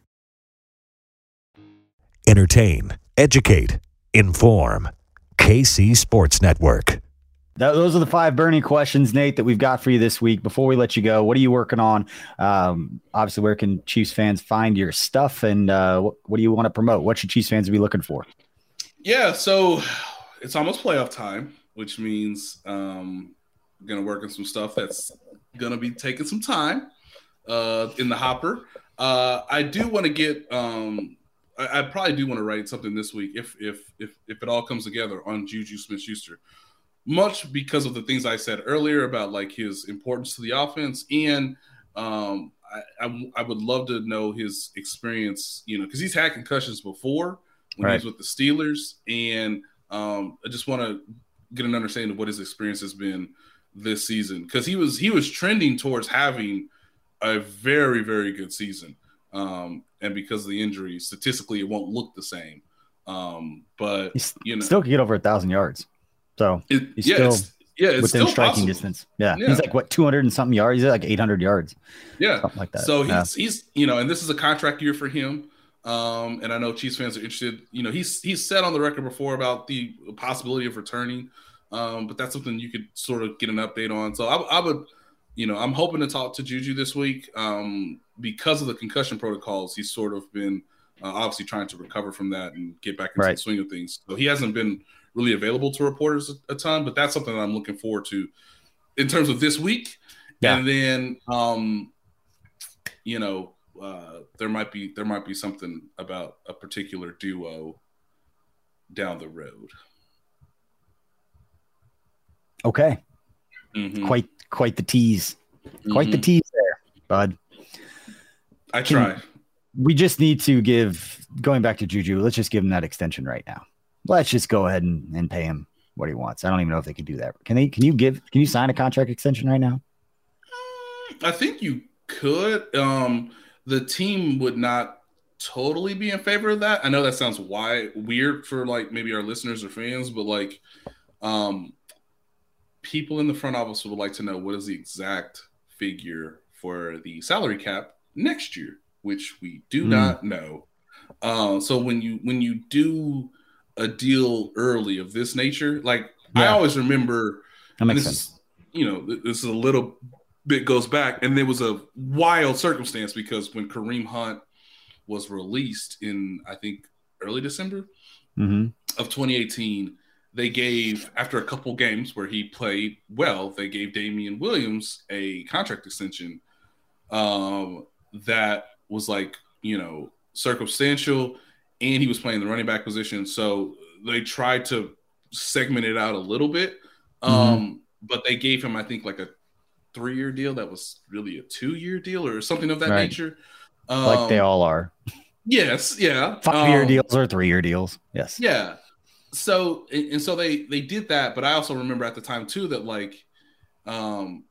Entertain, educate, inform. KC Sports Network. Th- those are the five burning questions, Nate, that we've got for you this week. Before we let you go, what are you working on? Um, obviously, where can Chiefs fans find your stuff, and uh, what, what do you want to promote? What should Chiefs fans be looking for? Yeah, so it's almost playoff time, which means um I'm gonna work on some stuff that's gonna be taking some time uh in the hopper. Uh I do want to get um I, I probably do want to write something this week if if if if it all comes together on Juju Smith Schuster. Much because of the things I said earlier about like his importance to the offense and um I, I, I would love to know his experience, you know, because he's had concussions before when Right. he was with the Steelers, and um, I just want to get an understanding of what his experience has been this season because he was he was trending towards having a very very good season, um, and because of the injury, statistically it won't look the same. Um, but He's you know, still could get over a thousand yards, so it, he's yeah, still it's, yeah, it's within still striking possible. distance. Yeah. Yeah. he's like what two hundred and something yards. He's like eight hundred yards, Yeah, something like that. So Yeah. he's he's you know, and this is a contract year for him. Um, and I know Chiefs fans are interested. You know, he's he's said on the record before about the possibility of returning. Um, but that's something you could sort of get an update on. So I, I would, you know, I'm hoping to talk to Juju this week. Um, because of the concussion protocols, he's sort of been uh, obviously trying to recover from that and get back into Right. the swing of things. So he hasn't been really available to reporters a, a ton, but that's something that I'm looking forward to in terms of this week. Yeah. And then, um, you know, uh, there might be there might be something about a particular duo down the road. okay, Mhm. quite quite the tease, quite the Mhm. tease there, bud. I Can- try. we just need to give going back to Juju. Let's just give him that extension right now. Let's just go ahead and, and pay him what he wants. I don't even know if they can do that. Can they? Can you give? Can you sign a contract extension right now? I think you could. Um, the team would not totally be in favor of that. I know that sounds why weird for like maybe our listeners or fans, but like, um, people in the front office would like to know what is the exact figure for the salary cap next year, which we do mm. not know. Uh, so when you when you do a deal early of this nature, like yeah. I always remember, that makes this sense. Is, you know, this is a little bit goes back, and there was a wild circumstance because when Kareem Hunt was released in I think early December mm-hmm. of 2018, they gave after a couple games where he played well, they gave Damien Williams a contract extension um, that was like you know circumstantial, and he was playing the running back position, so they tried to segment it out a little bit. Mm-hmm. Um, but they gave him, I think, like a three year deal that was really a two year deal or something of that right. nature. Um, like they um, all are. Yes, yeah. Five year um, deals or three year deals. Yes. Yeah. So and so they they did that, but I also remember at the time too that like um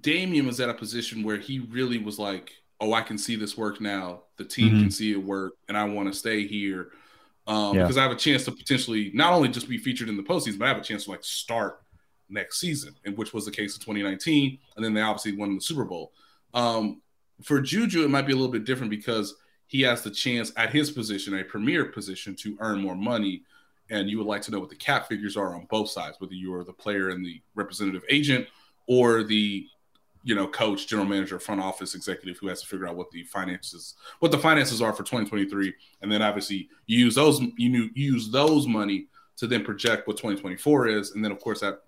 Damien was at a position where he really was like, Oh, I can see this work now. The team mm-hmm. can see it work, and I want to stay here. Um, yeah. because I have a chance to potentially not only just be featured in the postseason, but I have a chance to like start next season, and which was the case in 2019. And then they obviously won the Super Bowl. Um, for Juju, it might be a little bit different because he has the chance at his position, a premier position, to earn more money. And you would like to know what the cap figures are on both sides, whether you are the player and the representative agent or the you know coach general manager front office executive who has to figure out what the finances what the finances are for 2023 and then obviously you use those you use those money to then project what 2024 is and then of course that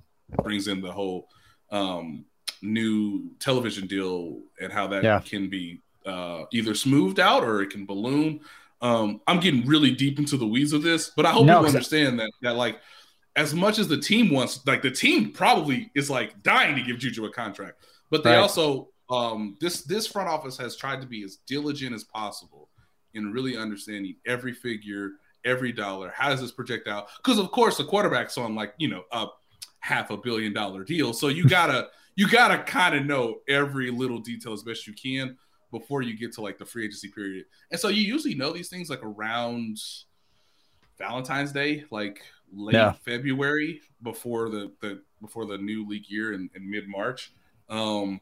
brings in the whole um, new television deal and how that yeah. can be uh, either smoothed out or it can balloon. Um, I'm getting really deep into the weeds of this, but I hope no, you understand that that like as much as the team wants, like the team probably is like dying to give Juju a contract, but they right. also um, this this front office has tried to be as diligent as possible in really understanding every figure, every dollar. How does this project out? Because of course the quarterback's on like you know a half a billion dollar deal, so you gotta you gotta kind of know every little detail as best you can before you get to like the free agency period. And so you usually know these things like around Valentine's Day, like late yeah. February before the, the before the new league year in, in mid March. Um,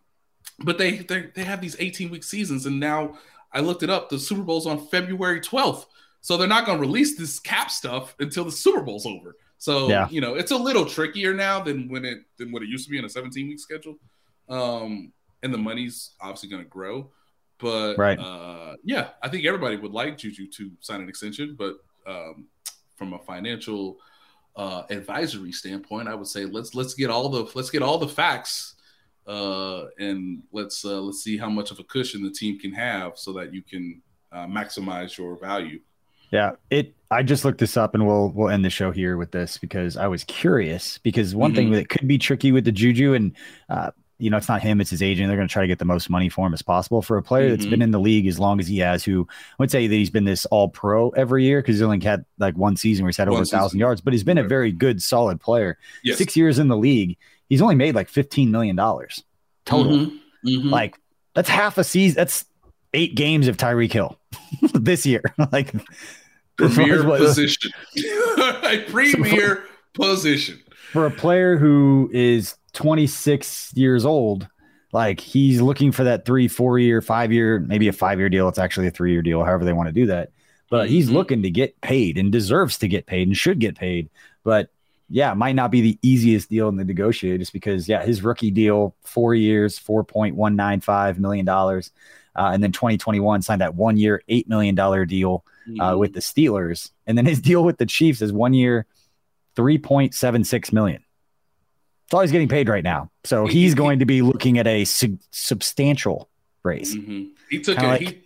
but they they have these 18 week seasons, and now I looked it up. The Super Bowl's on February 12th, so they're not going to release this cap stuff until the Super Bowl's over. So yeah. you know, it's a little trickier now than when it than what it used to be in a 17 week schedule. Um, and the money's obviously going to grow. But right. uh, yeah, I think everybody would like Juju to sign an extension, but um, from a financial uh, advisory standpoint, I would say let's let's get all the let's get all the facts uh, and let's uh, let's see how much of a cushion the team can have so that you can uh, maximize your value. Yeah, it. I just looked this up, and we'll we'll end the show here with this because I was curious. Because one mm-hmm. thing that could be tricky with the Juju, and uh, you know, it's not him, it's his agent. They're going to try to get the most money for him as possible for a player mm-hmm. that's been in the league as long as he has. Who I would say that he's been this All Pro every year because he's only had like one season where he's had over a thousand yards, but he's been right. a very good, solid player. Yes. Six years in the league, he's only made like fifteen million dollars total. Mm-hmm. Mm-hmm. Like that's half a season. That's eight games of Tyreek Hill this year. like premier position. a premier position for a player who is 26 years old. Like he's looking for that three, four year, five year, maybe a five year deal. It's actually a three year deal, however they want to do that. But he's mm-hmm. looking to get paid and deserves to get paid and should get paid. But yeah, it might not be the easiest deal in the negotiate just because, yeah, his rookie deal, four years, $4.195 million. Uh, and then 2021 signed that one year, $8 million deal uh, with the Steelers. And then his deal with the Chiefs is one year, 3.76 million. That's all he's getting paid right now. So he's going to be looking at a su- substantial raise. Mm-hmm. He took a, like, he,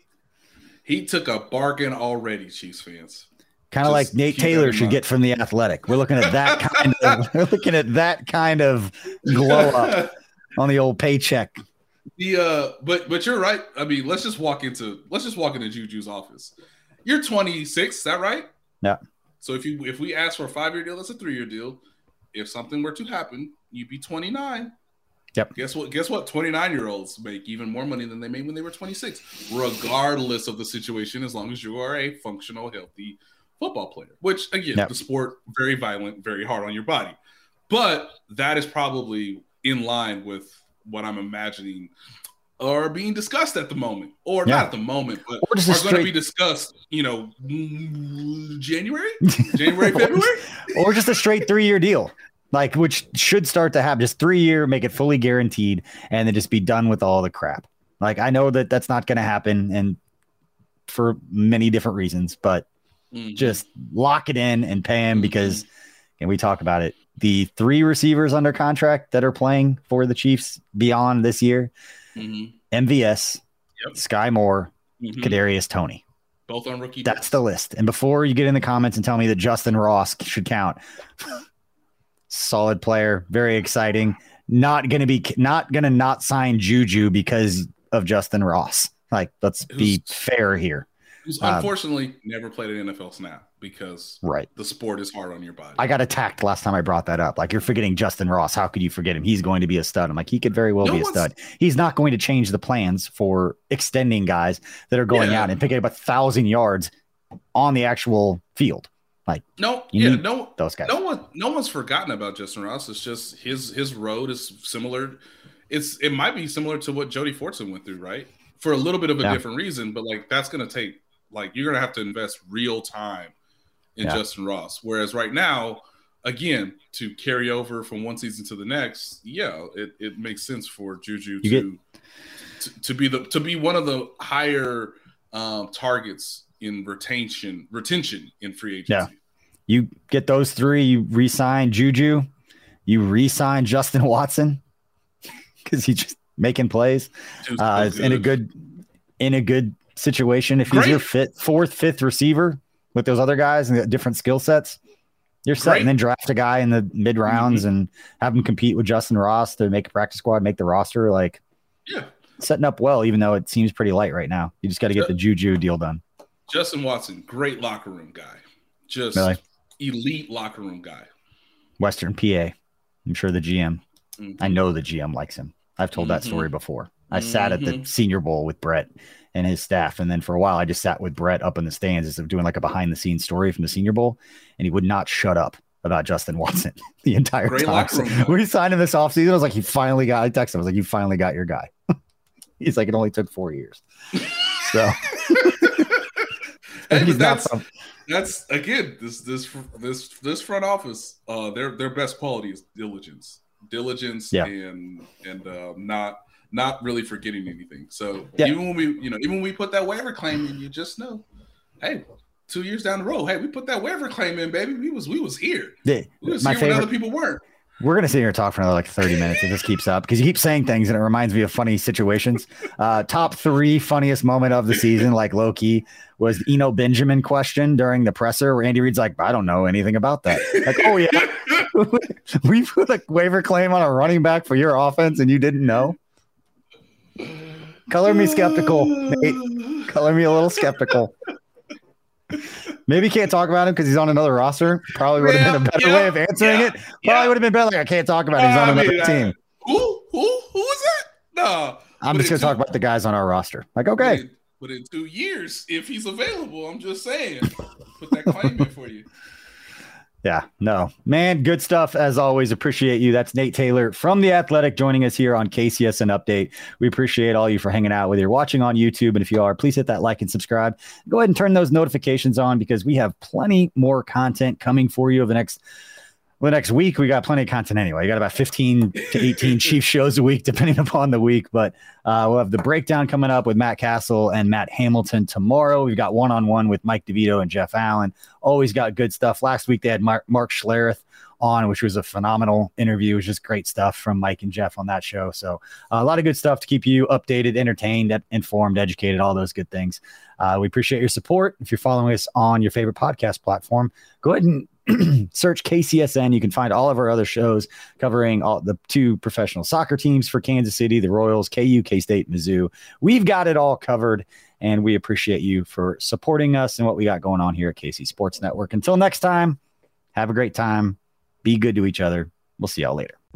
he took a bargain already, Chiefs fans. Kind of like Nate Taylor should get from the Athletic. We're looking at that kind of we're looking at that kind of glow up on the old paycheck. The uh, but but you're right. I mean, let's just walk into let's just walk into Juju's office. You're 26, is that right? Yeah. So if you if we ask for a five year deal, that's a three year deal. If something were to happen, you'd be 29. Yep. Guess what? Guess what? 29 year olds make even more money than they made when they were 26, regardless of the situation, as long as you are a functional, healthy football player. Which again, Yep. the sport very violent, very hard on your body. But that is probably in line with what I'm imagining are being discussed at the moment, or Yeah. not at the moment, but Or just a are going to be discussed. You know, January, January, February. or just a straight three year deal, like which should start to happen. just three year, make it fully guaranteed, and then just be done with all the crap. Like I know that that's not going to happen, and for many different reasons, but Mm. just lock it in and pay him because, and we talk about it. The three receivers under contract that are playing for the Chiefs beyond this year: Mhm. MVS, Yep. Skyy Moore, Mhm. Kadarius Toney. Both on rookie. That's the list. And before you get in the comments and tell me that Justyn Ross should count, solid player, very exciting. Not going to be, not to not sign Juju because of Justyn Ross. Like, let's be fair here. Who's um, unfortunately never played an NFL snap because Right. the sport is hard on your body. I got attacked last time I brought that up. Like, you're forgetting Justyn Ross. How could you forget him? He's going to be a stud. I'm like, he could very well No be a stud. He's not going to change the plans for extending guys that are going Yeah. out and picking up a thousand yards on the actual field. Like no, yeah, no, Those guys. no one, no one's forgotten about Justyn Ross. It's just his his road is similar. It's it might be similar to what Jody Fortson went through, right? For a little bit of a Yeah. different reason, but like that's going to take like you're going to have to invest real time in Yeah. Justyn Ross. Whereas right now, again, to carry over from one season to the next, yeah, it, it makes sense for Juju to, to to be the to be one of the higher um, targets in retention retention in free agency. Yeah. You get those three, you re-sign Juju, you re-sign Justin Watson because he's just making plays. Uh, in a good in a good situation. If he's Great. your fifth, fourth, fifth receiver with those other guys and the different skill sets, you're set. Great. Mm-hmm. And then draft a guy in the mid rounds and have him compete with Justyn Ross to make a practice squad, make the roster. Like Yeah. setting up well, even though it seems pretty light right now. You just got to get the Juju deal done. Justin Watson, great locker room guy. Just Really? elite locker room guy. Western PA. I'm sure the GM. Mhm. I know the GM likes him. I've told that Mhm. story before. I sat at the Mhm. Senior Bowl with Brett and his staff, and then for a while I just sat with Brett up in the stands instead of doing like a behind the scenes story from the Senior Bowl, and he would not shut up about Justin Watson the entire Great time. locker room guy. when he signed him this offseason, I was like, "You finally got." I texted him. I was like, "You finally got your guy." He's like, "It only took four years." So Hey, he's but not that's, that's again this this this this front office. Uh, their their best quality is diligence, diligence, Yeah. and and uh, not not really forgetting anything. So Yeah. even when we you know even when we put that waiver claim in, you just know, hey, two years down the road, hey, we put that waiver claim in, baby. We was we was here. the- We was my here when favorite other people weren't. We're gonna sit here and talk for another like 30 minutes if this keeps up because you keep saying things and it reminds me of funny situations. Uh, top three funniest moment of the season, like low key, was the Eno Benjamin question during the presser where Andy Reid's like, I don't know anything about that. Like, oh yeah, we put a waiver claim on a running back for your offense and you didn't know. Color me skeptical, Nate. Color me a little skeptical. Maybe can't talk about him because he's on another roster. Probably would have been a better yeah, way of answering yeah, it. Probably yeah. would have been better. Like I can't talk about it. He's on I another mean, I- team. Who who who is that? No, I'm just gonna talk about the guys on our roster. Like, But okay, in, but in two years, if he's available, I'm just saying, put that claim in for you. Yeah, no, man, good stuff as always. Appreciate you. That's Nate Taylor from the Athletic joining us here on KCSN Update. We appreciate all you for hanging out. Whether you're watching on YouTube, and if you are, please hit that like and subscribe. Go ahead and turn those notifications on because we have plenty more content coming for you over the next. Well, next week we got plenty of content anyway. You got about 15 to 18 chief shows a week, depending upon the week. But uh, we'll have the breakdown coming up with Matt Castle and Matt Hamilton tomorrow. We've got one on one with Mike DeVito and Jeff Allen. Always got good stuff. Last week they had Mark, Mark Schlereth on, which was a phenomenal interview. It was just great stuff from Mike and Jeff on that show. So uh, a lot of good stuff to keep you updated, entertained, informed, educated, all those good things. Uh, we appreciate your support. If you're following us on your favorite podcast platform, go ahead and search KCSN. You can find all of our other shows covering all the two professional soccer teams for Kansas City, the Royals, KU, K State, Mizzou. We've got it all covered. And we appreciate you for supporting us and what we got going on here at KC Sports Network. Until next time, have a great time. Be good to each other. We'll see y'all later.